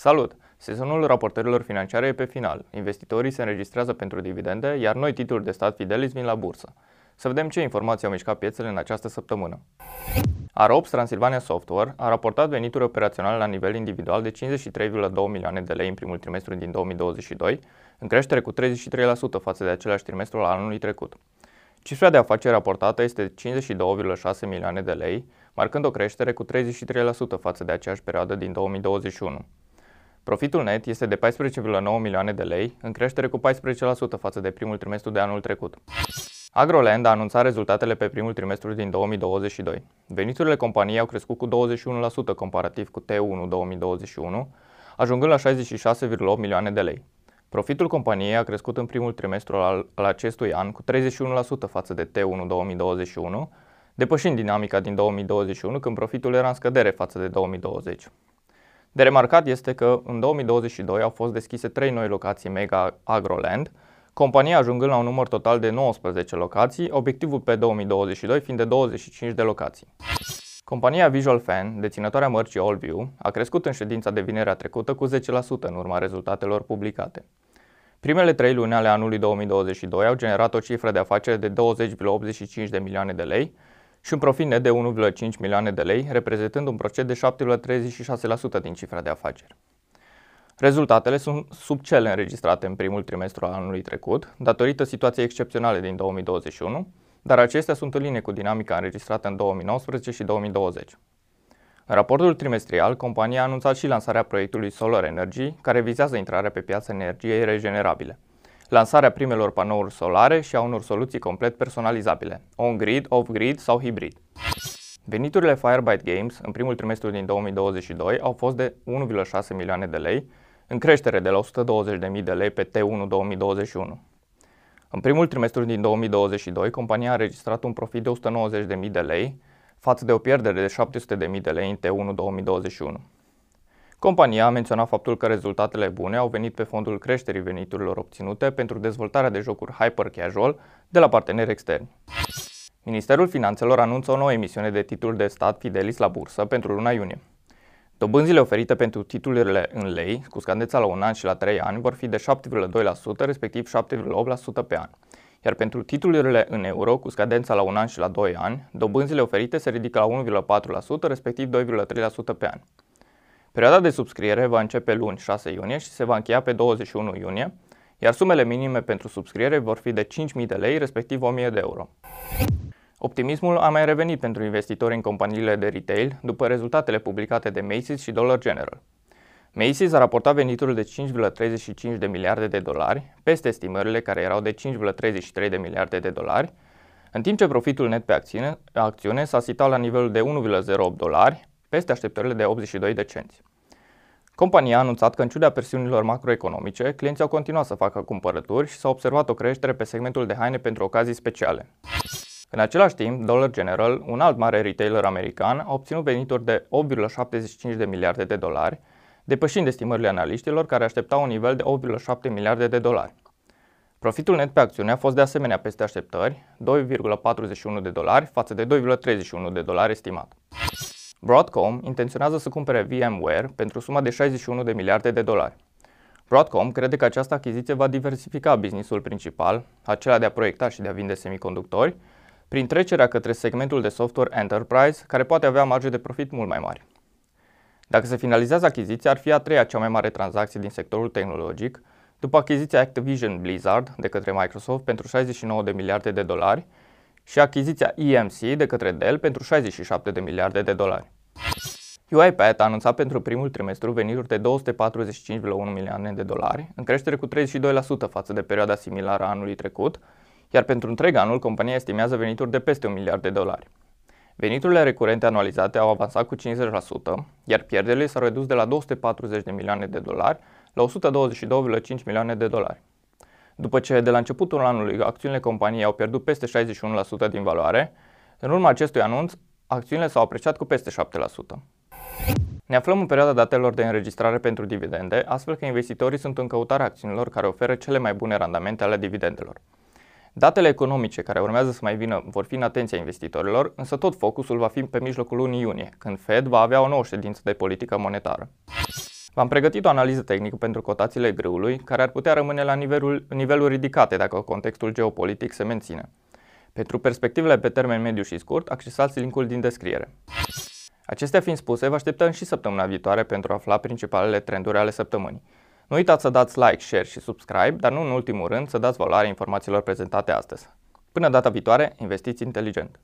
Salut! Sezonul raportărilor financiare e pe final. Investitorii se înregistrează pentru dividende, iar noi titluri de stat Fidelis vin la bursă. Să vedem ce informații au mișcat piețele în această săptămână. Arops Transilvania Software a raportat venituri operaționale la nivel individual de 53,2 milioane de lei în primul trimestru din 2022, în creștere cu 33% față de același trimestru al anului trecut. Cifra de afaceri raportată este 52,6 milioane de lei, marcând o creștere cu 33% față de aceeași perioadă din 2021. Profitul net este de 14,9 milioane de lei, în creștere cu 14% față de primul trimestru de anul trecut. Agroland a anunțat rezultatele pe primul trimestru din 2022. Veniturile companiei au crescut cu 21% comparativ cu T1 2021, ajungând la 66,8 milioane de lei. Profitul companiei a crescut în primul trimestru al, al acestui an cu 31% față de T1 2021, depășind dinamica din 2021 când profitul era în scădere față de 2020. De remarcat este că în 2022 au fost deschise 3 noi locații Mega Agroland, compania ajungând la un număr total de 19 locații, obiectivul pe 2022 fiind de 25 de locații. Compania Visual Fan, deținătoarea mărcii Allview, a crescut în ședința de vinerea trecută cu 10% în urma rezultatelor publicate. Primele trei luni ale anului 2022 au generat o cifră de afaceri de 20,85 de milioane de lei și un profit net de 1,5 milioane de lei, reprezentând un procent de 7,36% din cifra de afaceri. Rezultatele sunt sub cele înregistrate în primul trimestru al anului trecut, datorită situației excepționale din 2021, dar acestea sunt în linie cu dinamica înregistrată în 2019 și 2020. În raportul trimestrial, compania a anunțat și lansarea proiectului Solar Energy, care vizează intrarea pe piața energiei regenerabile. Lansarea primelor panouri solare și a unor soluții complet personalizabile, on-grid, off-grid sau hibrid. Veniturile Firebyte Games în primul trimestru din 2022 au fost de 1,6 milioane de lei, în creștere de la 120.000 de lei pe T1 2021. În primul trimestru din 2022, compania a registrat un profit de 190.000 de lei, față de o pierdere de 700.000 de lei în T1 2021. Compania a menționat faptul că rezultatele bune au venit pe fondul creșterii veniturilor obținute pentru dezvoltarea de jocuri hyper-casual de la parteneri externi. Ministerul Finanțelor anunță o nouă emisiune de titluri de stat Fidelis la bursă pentru luna iunie. Dobânzile oferite pentru titlurile în lei, cu scadența la un an și la 3 ani, vor fi de 7,2%, respectiv 7,8% pe an. Iar pentru titlurile în euro, cu scadența la un an și la 2 ani, dobânzile oferite se ridică la 1,4%, respectiv 2,3% pe an. Perioada de subscriere va începe luni 6 iunie și se va încheia pe 21 iunie, iar sumele minime pentru subscriere vor fi de 5.000 de lei, respectiv 1.000 de euro. Optimismul a mai revenit pentru investitori în companiile de retail după rezultatele publicate de Macy's și Dollar General. Macy's a raportat venituri de 5,35 de miliarde de dolari, peste estimările care erau de 5,33 de miliarde de dolari, în timp ce profitul net pe acțiune, acțiune s-a situat la nivelul de 1,08 dolari, peste așteptările de 82 de cenți. Compania a anunțat că în ciuda presiunilor macroeconomice, clienții au continuat să facă cumpărături și s-a observat o creștere pe segmentul de haine pentru ocazii speciale. În același timp, Dollar General, un alt mare retailer american, a obținut venituri de 8,75 de miliarde de dolari, depășind estimările analiștilor care așteptau un nivel de 8,7 miliarde de dolari. Profitul net pe acțiune a fost de asemenea peste așteptări, 2,41 de dolari față de 2,31 de dolari estimat. Broadcom intenționează să cumpere VMware pentru suma de 61 de miliarde de dolari. Broadcom crede că această achiziție va diversifica businessul principal, acela de a proiecta și de a vinde semiconductori, prin trecerea către segmentul de software enterprise, care poate avea marge de profit mult mai mari. Dacă se finalizează achiziția, ar fi a treia cea mai mare tranzacție din sectorul tehnologic, după achiziția Activision Blizzard de către Microsoft pentru 69 de miliarde de dolari și achiziția EMC de către Dell pentru 67 de miliarde de dolari. UiPath a anunțat pentru primul trimestru venituri de 245,1 milioane de dolari, în creștere cu 32% față de perioada similară a anului trecut, iar pentru întreg anul compania estimează venituri de peste un miliard de dolari. Veniturile recurente anualizate au avansat cu 50%, iar pierderile s-au redus de la 240 de milioane de dolari la 122,5 milioane de dolari. După ce de la începutul anului acțiunile companiei au pierdut peste 61% din valoare, în urma acestui anunț, acțiunile s-au apreciat cu peste 7%. Ne aflăm în perioada datelor de înregistrare pentru dividende, astfel că investitorii sunt în căutarea acțiunilor care oferă cele mai bune randamente ale dividendelor. Datele economice care urmează să mai vină vor fi în atenția investitorilor, însă tot focusul va fi pe mijlocul lunii iunie, când Fed va avea o nouă ședință de politică monetară. V-am pregătit o analiză tehnică pentru cotațiile grâului, care ar putea rămâne la nivelul, niveluri ridicate dacă contextul geopolitic se menține. Pentru perspectivele pe termen mediu și scurt, accesați linkul din descriere. Acestea fiind spuse, vă așteptăm și săptămâna viitoare pentru a afla principalele trenduri ale săptămânii. Nu uitați să dați like, share și subscribe, dar nu în ultimul rând să dați valoare informațiilor prezentate astăzi. Până data viitoare, investiți inteligent!